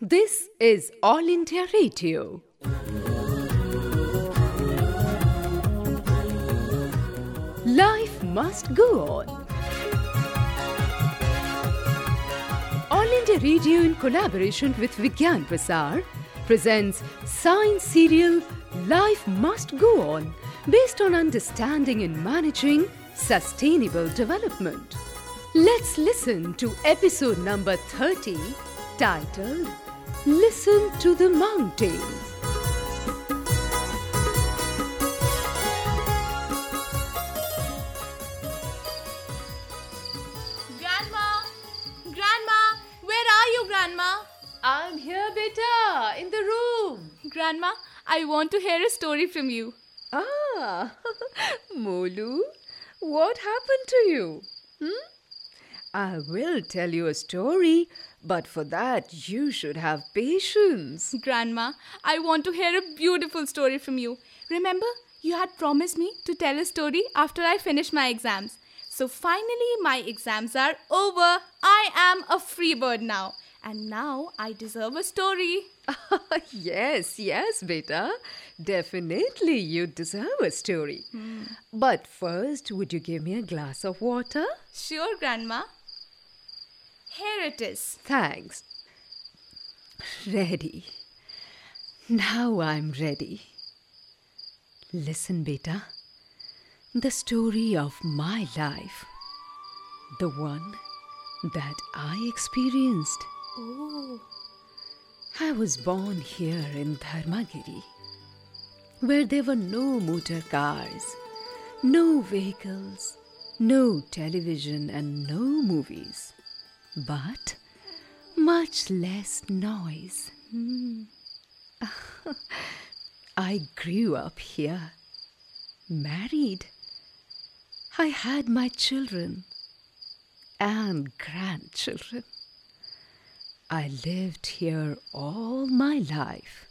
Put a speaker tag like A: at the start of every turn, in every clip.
A: This is All India Radio. Life must go on. All India Radio, in collaboration with Vigyan Prasar, presents science serial Life Must Go On, based on understanding and managing sustainable development. Let's listen to episode number 30, titled Listen to the Mountains.
B: Grandma! Grandma! Where are you, Grandma?
A: I'm here, beta, in the room.
B: Grandma, I want to hear a story from you.
A: Ah, Molu, what happened to you? Hmm? I will tell you a story, but for that you should have patience.
B: Grandma, I want to hear a beautiful story from you. Remember, you had promised me to tell a story after I finish my exams. So finally, my exams are over. I am a free bird now. And now I deserve a story.
A: yes, yes, beta. Definitely you deserve a story. Hmm. But first, would you give me a glass of water?
B: Sure, Grandma. Here it is.
A: Thanks. Ready. Now I'm ready. Listen, beta. The story of my life. The one that I experienced.
B: Oh,
A: I was born here in Dharmagiri, where there were no motor cars, no vehicles, no television, and no movies, but much less noise. Hmm. I grew up here, married. I had my children and grandchildren. I lived here all my life.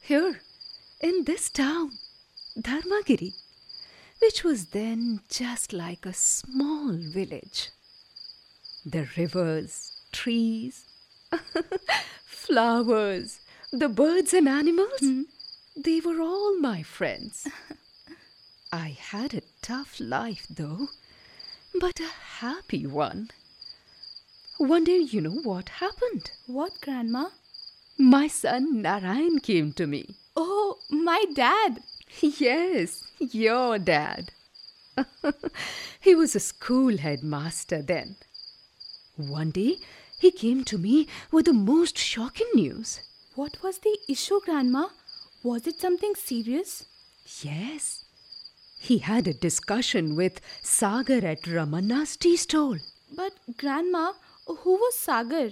A: Here, in this town, Dharmagiri, which was then just like a small village. The rivers, trees, flowers, the birds and animals, hmm. they were all my friends. I had a tough life though, but a happy one. One day, you know what happened?
B: what, Grandma?
A: My son Narayan came to me.
B: Oh, my dad.
A: Yes, your dad. he was a school headmaster then. One day, he came to me with the most shocking news.
B: What was the issue, Grandma? Was it something serious?
A: Yes, he had a discussion with Sagar at Ramanna's tea stall.
B: But, Grandma, who was Sagar?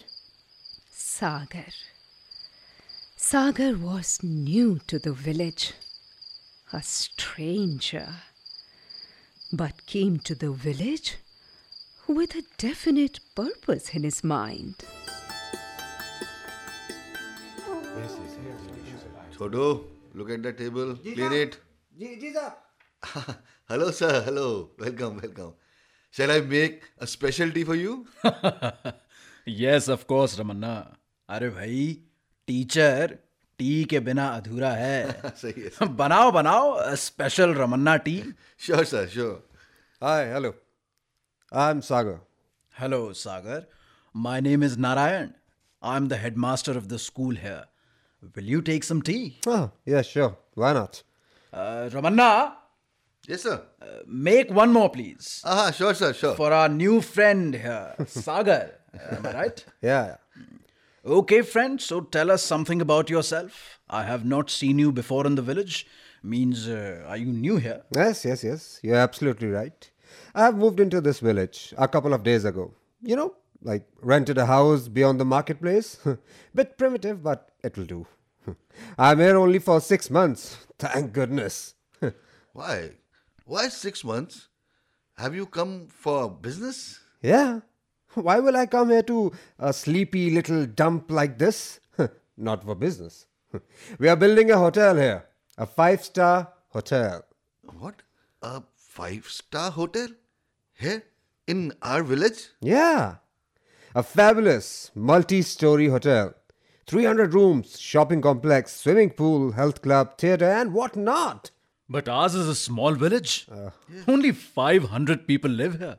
A: Sagar. Sagar was new to the village, a stranger, but came to the village with a definite purpose in his mind.
C: Chodo, look at the table, clean it.
D: जी जी साहब
C: Hello, sir. Hello. Welcome, welcome. Shall I make a special tea for you?
E: Yes of course Ramanna अरे भाई teacher T के बिना अधूरा है
C: सही है
E: बनाओ बनाओ special Ramanna tea
C: Sure, sir, sure.
D: Hi hello I'm
E: Sagar. Hello, Sagar. My name is Narayan. I'm the headmaster of the school here. Will you take some tea?
D: Oh, yeah, sure. Why not?
E: Uh, Ramanna?
C: Yes, sir.
E: Uh, make one more, please.
C: Ah, uh-huh, sure, sir, sure.
E: For our new friend here, Sagar. Uh, am I right?
D: Yeah.
E: Okay, friend, so tell us something about yourself. I have not seen you before in the village. Means, uh, are you new here?
D: Yes, yes, yes. You're absolutely right. I've moved into this village a couple of days ago. You know, like rented a house beyond the marketplace. Bit primitive, but it'll do. I'm here only for six months. Thank goodness.
C: Why? Why six months? Have you come for business?
D: yeah. Why will I come here to a sleepy little dump like this? Not for business. We are building a hotel here, a five star hotel.
C: What? A five star hotel? Here? In our village?
D: Yeah. A fabulous multi story hotel 300 rooms, shopping complex, swimming pool, health club, theatre, and what not.
E: But ours is a small village. Uh. Only 500 people live here.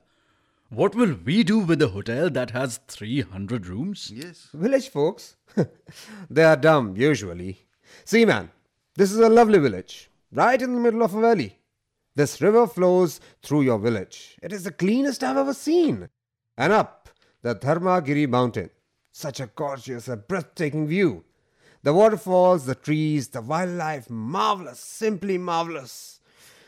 E: What will we do with a hotel that has 300 rooms?
C: Yes.
D: Village folks, they are dumb usually. See, man, this is a lovely village, right in the middle of a valley. This river flows through your village. It is the cleanest I've ever seen. And up the Dharmagiri mountain. Such a gorgeous and breathtaking view. The waterfalls, the trees, the wildlife, marvelous, simply marvelous.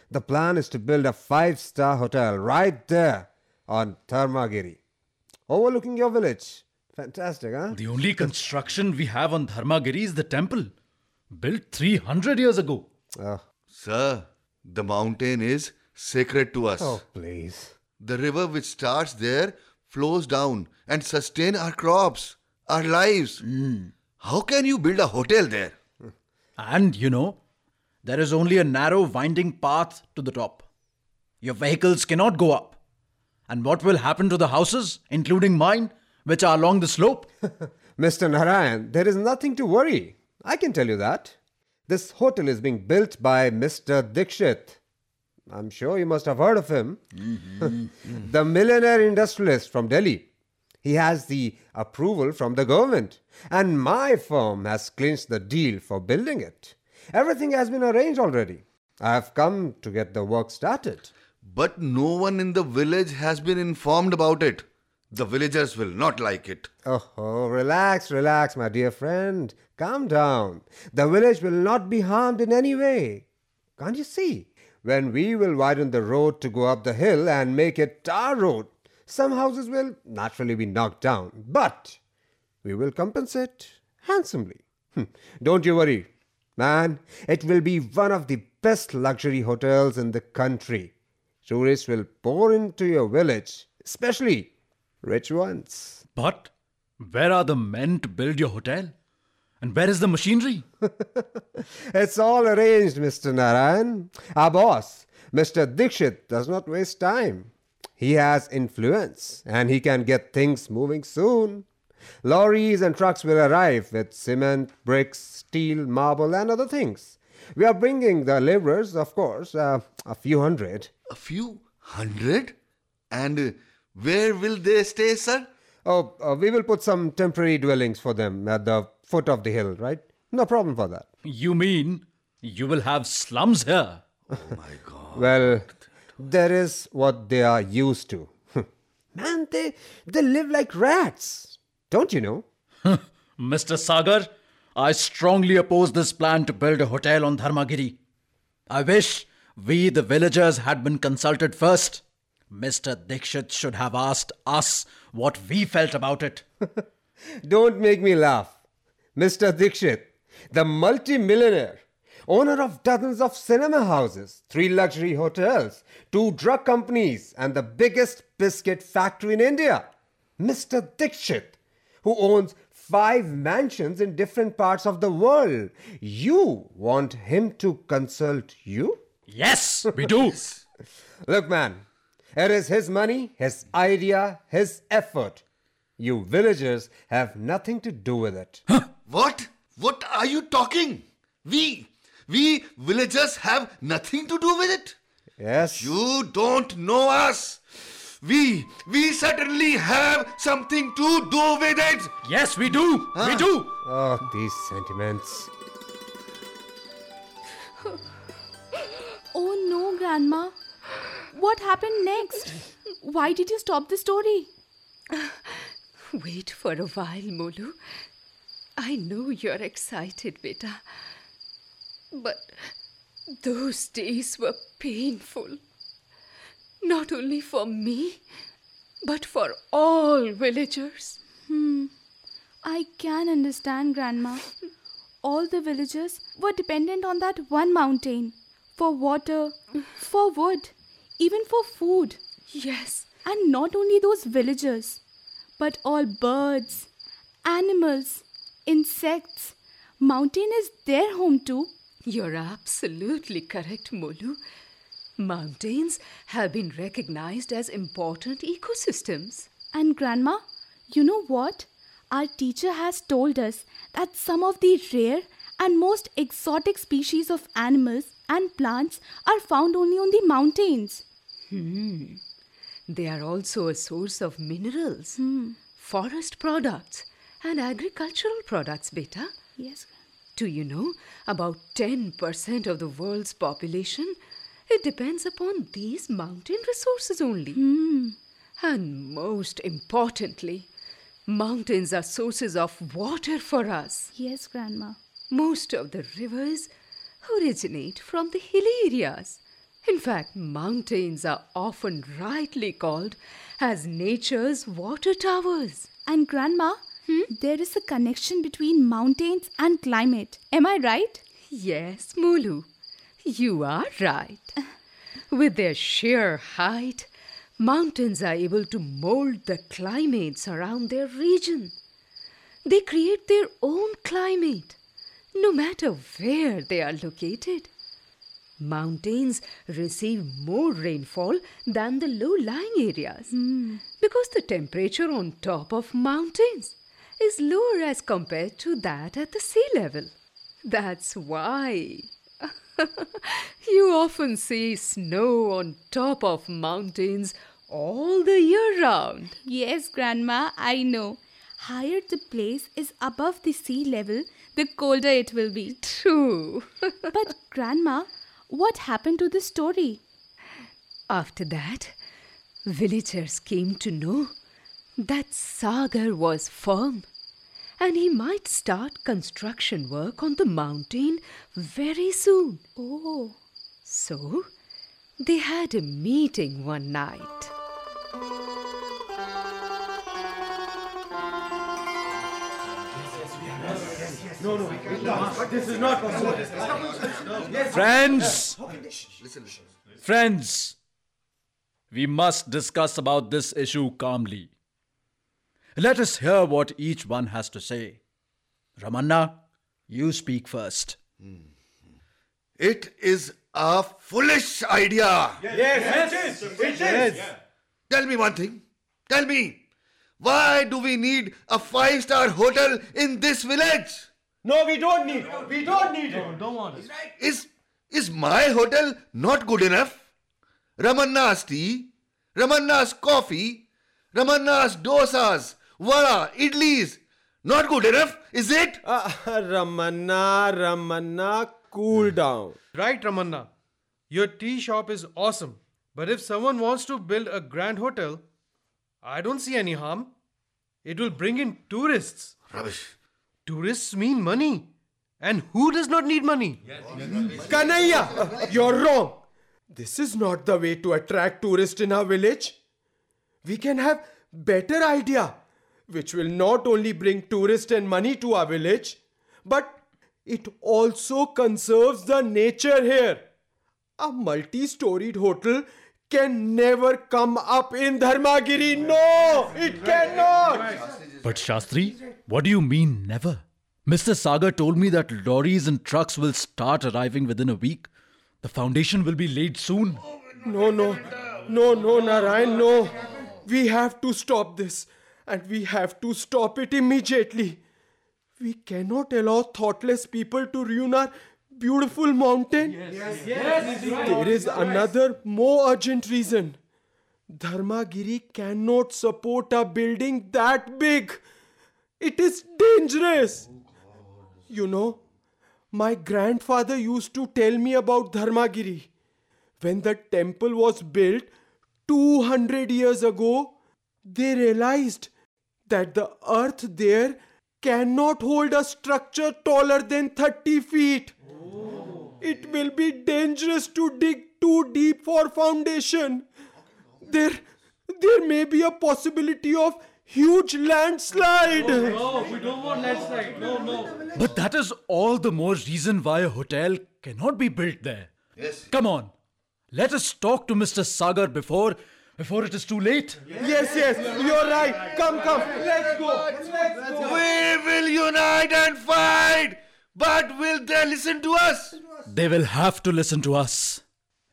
D: The plan is to build a five star hotel right there on Dharmagiri, overlooking your village. Fantastic, huh?
E: The only construction we have on Dharmagiri is the temple, built 300 years ago.
D: Oh,
C: Sir, the mountain is sacred to us.
D: oh, please.
C: The river which starts there flows down and sustain our crops, our lives. Hmm. How can you build a hotel there?
E: And you know, there is only a narrow winding path to the top. Your vehicles cannot go up. And what will happen to the houses, including mine, which are along the slope?
D: Mr. Narayan, there is nothing to worry. I can tell you that. This hotel is being built by Mr. Dikshit. I'm sure you must have heard of him. Mm-hmm. the millionaire industrialist from Delhi. He has the approval from the government, and my firm has clinched the deal for building it. Everything has been arranged already. I have come to get the work started.
C: But no one in the village has been informed about it. The villagers will not like it.
D: Oh, oh, relax, relax, my dear friend. Calm down. The village will not be harmed in any way. Can't you see? When we will widen the road to go up the hill and make it tar road, some houses will naturally be knocked down, but we will compensate handsomely. Hmm, Don't you worry, man. It will be one of the best luxury hotels in the country. Tourists will pour into your village, especially rich ones.
E: But where are the men to build your hotel? And where is the machinery?
D: It's all arranged, Mr. Narayan. Our boss, Mr. Dikshit, does not waste time. He has influence and he can get things moving soon. Lorries and trucks will arrive with cement, bricks, steel, marble, and other things. We are bringing the laborers, of course, uh, a few hundred.
C: A few hundred? And uh, where will they stay, sir?
D: Oh, uh, we will put some temporary dwellings for them at the foot of the hill, right? No problem for that.
E: You mean you will have slums here? Oh my god.
D: well, there is what they are used to. Man, they they live like rats. Don't you know?
E: Mr. Sagar, I strongly oppose this plan to build a hotel on Dharmagiri. I wish we, the villagers, had been consulted first. Mr. Dikshit should have asked us what we felt about it.
D: Don't make me laugh. Mr. Dikshit, the multi-millionaire, owner of dozens of cinema houses, three luxury hotels, two drug companies, and the biggest biscuit factory in India. Mr. Dikshit, who owns five mansions in different parts of the world. You want him to consult you?
E: Yes, we do.
D: Look, man, it is his money, his idea, his effort. You villagers have nothing to do with it.
C: What? What are you talking? We, we villagers have nothing to do with it.
D: Yes.
C: You don't know us. We, we certainly have something to do with it.
E: Yes, we do. We do.
D: Oh, these sentiments.
B: Oh no, Grandma. What happened next? Why did you stop the story?
A: Wait for a while, Molu. I know you're excited, beta. But those days were painful. Not only for me, but for all villagers. Hmm.
B: I can understand, Grandma. All the villagers were dependent on that one mountain for water, for wood, even for food.
A: Yes,
B: And not only those villagers, but all birds, animals, insects. Mountain is their home too.
A: you're absolutely correct, Molu. Mountains have been recognized as important ecosystems.
B: And Grandma, you know what? our teacher has told us that some of the rare and most exotic species of animals and plants are found only on the mountains. Hmm.
A: They are also a source of minerals, forest products, and agricultural products, beta.
B: Yes.
A: Do you know about 10% of the world's population? It depends upon these mountain resources only. Hmm. And most importantly, mountains are sources of water for us.
B: Yes, Grandma.
A: Most of the rivers originate from the hilly areas. In fact, mountains are often rightly called as nature's water towers.
B: And Grandma, Hmm? there is a connection between mountains and climate. Am I right?
A: Yes, Molu, you are right. Uh. With their sheer height, mountains are able to mold the climates around their region. They create their own climate, no matter where they are located. Mountains receive more rainfall than the low lying areas hmm. because the temperature on top of mountains is lower as compared to that at the sea level. That's why you often see snow on top of mountains all the year round.
B: Yes, Grandma, I know. Higher the place is above the sea level, the colder it will be.
A: True.
B: But, Grandma, what happened to the story?
A: After that, villagers came to know that Sagar was firm and he might start construction work on the mountain very soon.
B: Oh,
A: So, they had a meeting one night.
E: Friends! Friends! We must discuss about this issue calmly. Let us hear what each one has to say. Ramanna, you speak first. Hmm.
C: It is a foolish idea. Yes, it is. It is Tell me one thing. Tell me. Why do we need a five star hotel in this village?
F: No, we don't need. it. We don't need it. Don't want it.
C: Is is my hotel not good enough? Ramanna's tea, Ramanna's coffee, Ramanna's dosas, vada, idlis. Not good enough, is it?
F: Uh, Ramanna, Ramanna, cool down.
G: Right, Ramanna. Your tea shop is awesome. But if someone wants to build a grand hotel, I don't see any harm. It will bring in tourists.
C: Rubbish.
G: Tourists mean money. And who does not need money?
F: Kanaya, you're wrong. This is not the way to attract tourists in our village. We can have better idea, which will not only bring tourists and money to our village, but it also conserves the nature here. A multi-storied hotel can never come up in Dharmagiri. No, it cannot.
E: But Shastri, what do you mean never? Mr. Sagar told me that lorries and trucks will start arriving within a week. The foundation will be laid soon.
F: No, no, no, no, Narayan, no. We have to stop this and we have to stop it immediately. We cannot allow thoughtless people to ruin our beautiful mountain. Yes. Yes. Yes. There is another more urgent reason. Dharmagiri cannot support a building that big. It is dangerous. You know, my grandfather used to tell me about Dharmagiri. When the temple was built 200 years ago, they realized that the earth there cannot hold a structure taller than 30 feet. It will be dangerous to dig too deep for foundation. There, there may be a possibility of huge landslide. No, we don't want landslide. No, no.
E: But that is all the more reason why a hotel cannot be built there.
C: Yes.
E: Come on. Let us talk to Mr. Sagar before before it is too late.
F: Yes, yes, you're right. Come, come. Let's go. Let's go.
C: We will unite and fight. But will they listen to us?
E: They will have to listen to us.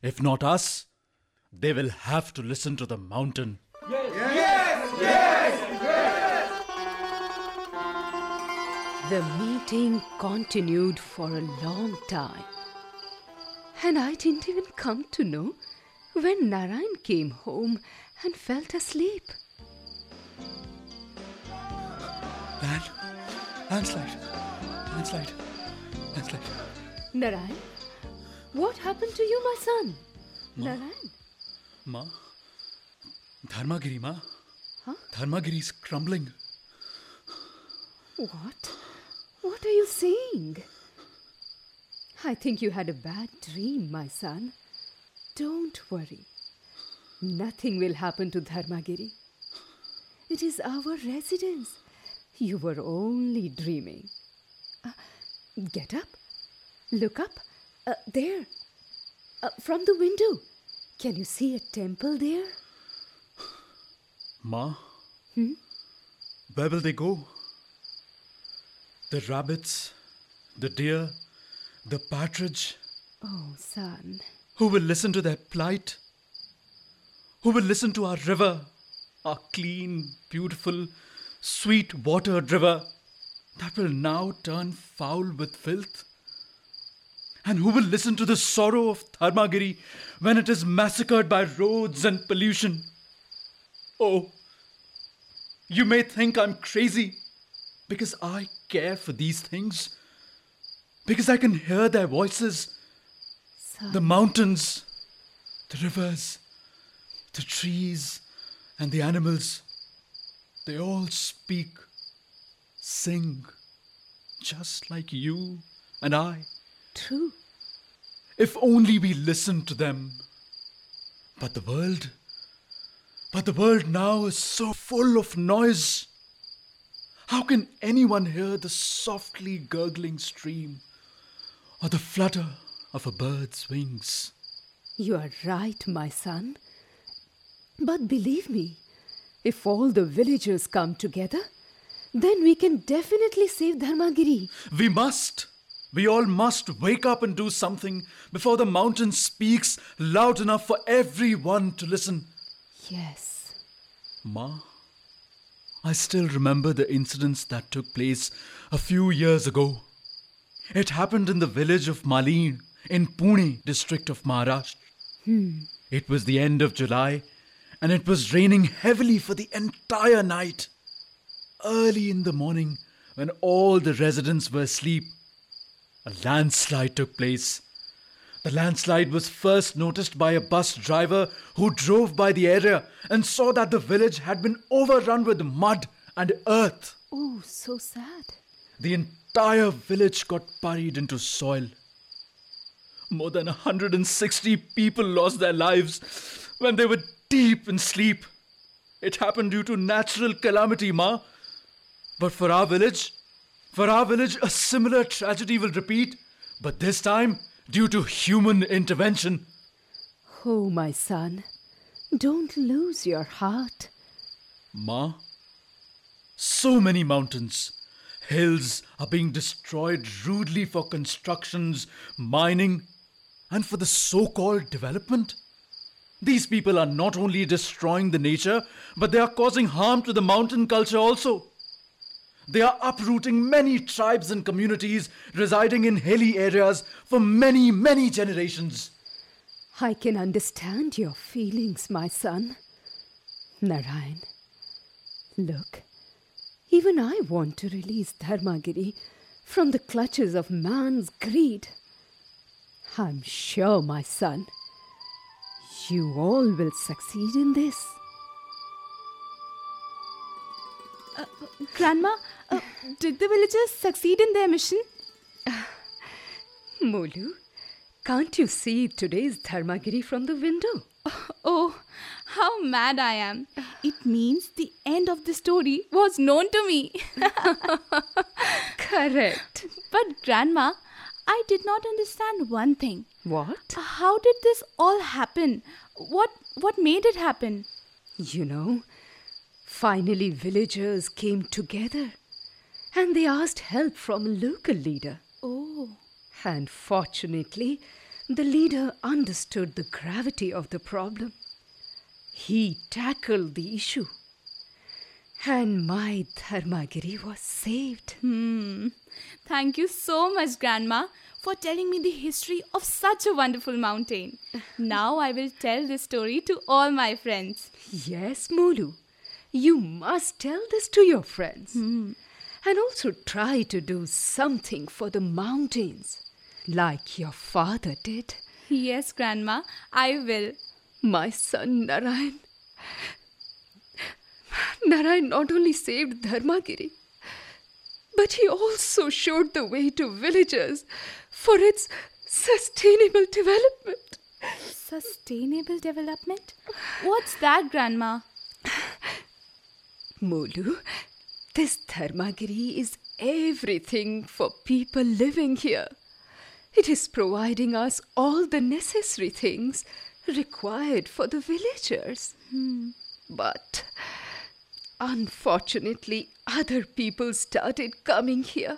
E: If not us, they will have to listen to the mountain. Yes, yes, yes. yes.
A: The meeting continued for a long time. And I didn't even come to know when Narayan came home and felt asleep.
E: Land, landslide, landslide, landslide.
A: Narayan, what happened to you, my son? Narayan,
E: Ma, Dharmagiri, Ma.
A: Huh?
E: Dharmagiri is crumbling.
A: what? What are you saying? I think you had a bad dream, my son. Don't worry. Nothing will happen to Dharmagiri. It is our residence. You were only dreaming. Uh, get up. Look up. Uh, there. Uh, from the window. Can you see a temple there?
E: Ma, Hmm? where will they go? The rabbits, the deer, the partridge,
A: Oh, son.
E: Who will listen to their plight? Who will listen to our river, our clean, beautiful, sweet watered river that will now turn foul with filth? And who will listen to the sorrow of Dharmagiri when it is massacred by roads and pollution? Oh, you may think I'm crazy because I care for these things, because I can hear their voices The mountains, the rivers, the trees, and the animals. They all speak, sing, just like you and I.
A: True.
E: If only we listened to them. But the world, but the world now is so full of noise. How can anyone hear the softly gurgling stream or the flutter of a bird's wings?
A: You are right, my son. But believe me, if all the villagers come together, then we can definitely save Dharmagiri.
E: We must. We all must wake up and do something before the mountain speaks loud enough for everyone to listen.
A: Yes.
E: Ma, I still remember the incidents that took place a few years ago. It happened in the village of Malin in Pune district of Maharashtra. Hmm. It was the end of July and it was raining heavily for the entire night. Early in the morning, when all the residents were asleep, a landslide took place. The landslide was first noticed by a bus driver who drove by the area and saw that the village had been overrun with mud and earth.
A: Oh, so sad.
E: The entire village got buried into soil. More than 160 people lost their lives when they were deep in sleep. It happened due to natural calamity, Ma. But for our village, for our village, a similar tragedy will repeat, but this time due to human intervention.
A: Oh, my son, don't lose your heart.
E: Ma, so many mountains, hills are being destroyed rudely for constructions, mining, and for the so called development. These people are not only destroying the nature, but they are causing harm to the mountain culture also. They are uprooting many tribes and communities residing in hilly areas for many, many generations.
A: I can understand your feelings, my son. Narayan, look, even I want to release Dharmagiri from the clutches of man's greed. I'm sure, my son, you all will succeed in this.
B: Grandma, uh, did the villagers succeed in their mission?
A: Molu, can't you see today's Dharmagiri from the window?
B: Oh, how mad I am. It means the end of the story was known to me.
A: Correct.
B: But, Grandma, I did not understand one thing.
A: What?
B: How did this all happen? What what made it happen?
A: You know, finally villagers came together and they asked help from a local leader.
B: Oh.
A: And fortunately, the leader understood the gravity of the problem. He tackled the issue. And my Dharmagiri was saved.
B: Hmm. Thank you so much, Grandma, for telling me the history of such a wonderful mountain. Now I will tell this story to all my friends.
A: Yes, Molu. You must tell this to your friends. And also try to do something for the mountains, like your father did.
B: Yes, Grandma, I will.
A: My son Narayan. Narayan not only saved Dharmagiri, but he also showed the way to villagers for its sustainable development.
B: Sustainable development? What's that, Grandma?
A: Molu, this Dharmagiri is everything for people living here. It is providing us all the necessary things required for the villagers. Hmm. But unfortunately, other people started coming here.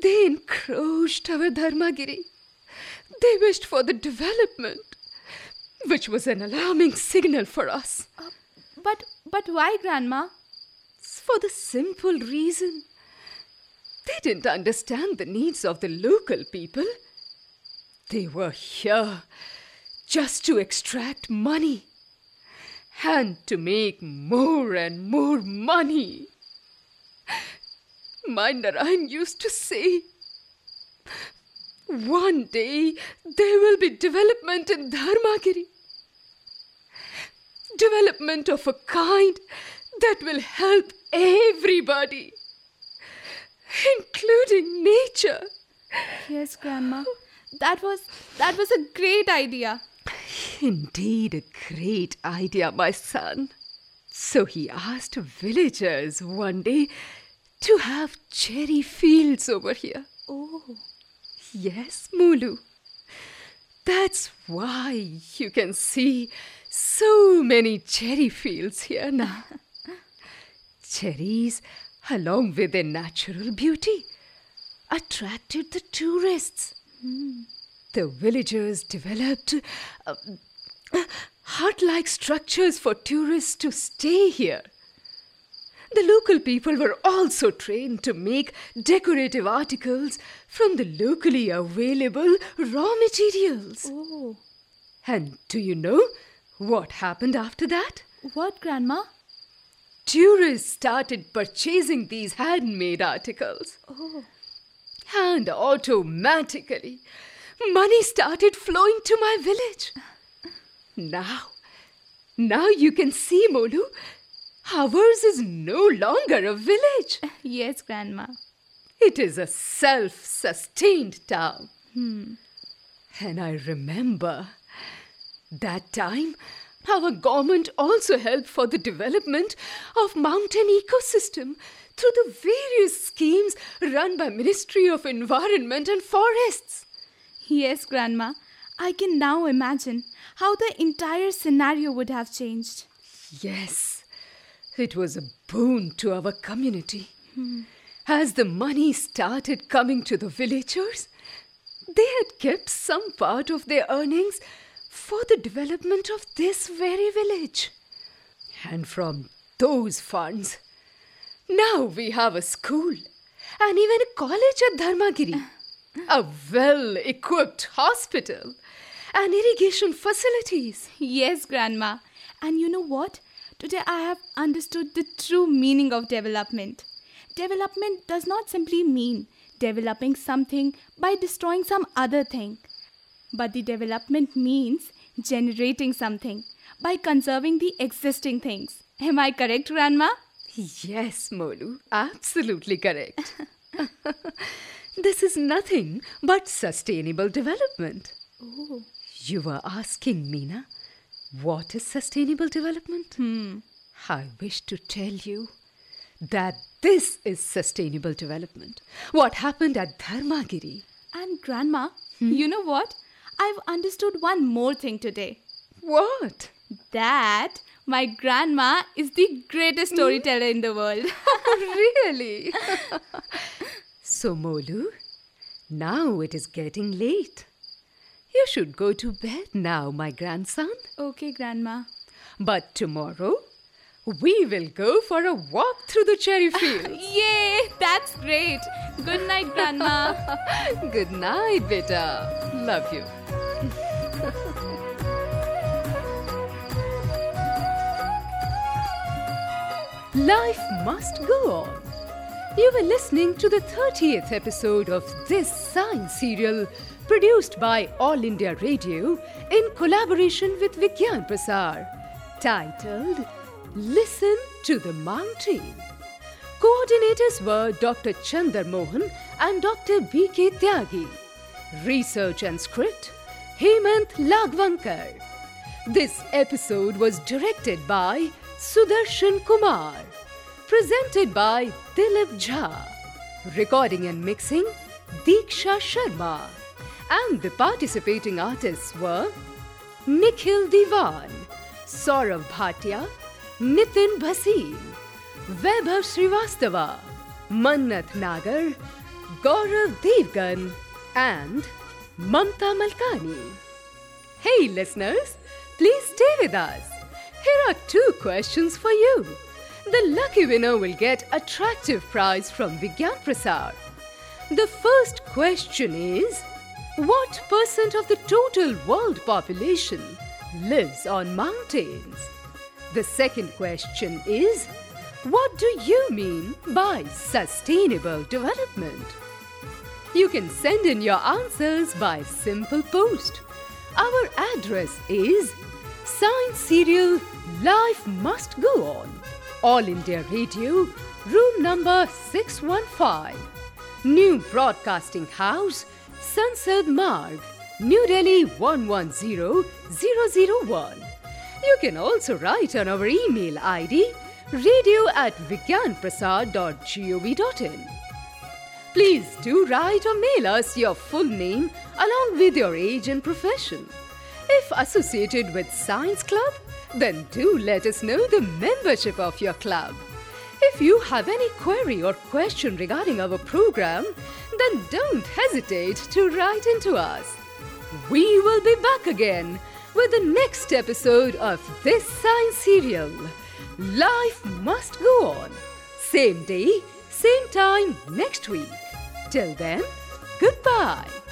A: They encroached our Dharmagiri. They wished for the development, which was an alarming signal for us.
B: Uh, but but why, Grandma?
A: For the simple reason they didn't understand the needs of the local people. They were here just to extract money and to make more and more money. My Narayan used to say, one day there will be development in Dharmagiri. Development of a kind that will help everybody, including nature.
B: Yes, Grandma. That was that was a great idea.
A: Indeed, a great idea, my son. So he asked villagers one day to have cherry fields over here.
B: Oh.
A: Yes, Molu. That's why you can see so many cherry fields here now. Cherries, along with their natural beauty, attracted the tourists. Hmm. The villagers developed uh, hut like structures for tourists to stay here. The local people were also trained to make decorative articles from the locally available raw materials.
B: Oh.
A: And do you know what happened after that?
B: What, Grandma?
A: Tourists started purchasing these handmade articles.
B: Oh.
A: And automatically, money started flowing to my village. Now, now you can see, Molu, ours is no longer a village.
B: Yes, Grandma.
A: It is a self sustained town. Hmm. And I remember that time our government also helped for the development of mountain ecosystem through the various schemes run by Ministry of Environment and Forests.
B: Yes, Grandma. I can now imagine how the entire scenario would have changed.
A: Yes, it was a boon to our community. As the money started coming to the villagers, they had kept some part of their earnings for the development of this very village. And from those funds, now we have a school and even a college at Dharmagiri, a well equipped hospital, and irrigation facilities.
B: Yes, Grandma. And you know what? Today I have understood the true meaning of development. Development does not simply mean developing something by destroying some other thing, but the development means generating something by conserving the existing things. Am I correct, Grandma?
A: Yes, Molu, absolutely correct. this is nothing but sustainable development.
B: Oh.
A: You were asking Meena, what is sustainable development?
B: Hmm.
A: I wish to tell you that this is sustainable development. What happened at Dharmagiri?
B: And Grandma, you know what? I've understood one more thing today.
A: What?
B: That my grandma is the greatest storyteller in the world.
A: really? so, Molu, now it is getting late. You should go to bed now, my grandson.
B: okay, Grandma.
A: But tomorrow, we will go for a walk through the cherry field.
B: Yay! That's great. Good night, Grandma.
A: Good night, beta. Love you. Life must go on. You were listening to the 30th episode of this science serial produced by All India Radio in collaboration with Vigyan Prasar, titled Listen to the Mountain. Coordinators were Dr. Chandar Mohan and Dr. B.K. Tyagi. Research and script Hemant Lagvankar. This episode was directed by Sudarshan Kumar. Presented by Dilip Jha. Recording and mixing Diksha Sharma. And the participating artists were Nikhil Diwan, Saurav Bhatia, Nitin Bhasin, Vaibhav Srivastava, Mannat Nagar, Gaurav Devgan, and Mamta Malkani. Hey listeners, please stay with us. Here are two questions for you. The lucky winner will get attractive prize from Vigyan Prasar. The first question is What percent of the total world population lives on mountains? The second question is What do you mean by sustainable development? You can send in your answers by simple post. Our address is Science Serial Life Must Go On. All India Radio, room number 615. New Broadcasting House, Sansad Marg, New Delhi 110001. You can also write on our email ID radio at vigyanprasar.gov.in. Please do write or mail us your full name along with your age and profession. If associated with Science Club, then do let us know the membership of your club. If you have any query or question regarding our program, then don't hesitate to write into us. We will be back again with the next episode of this science serial. Life must go on. Same day, same time next week. Till then, goodbye.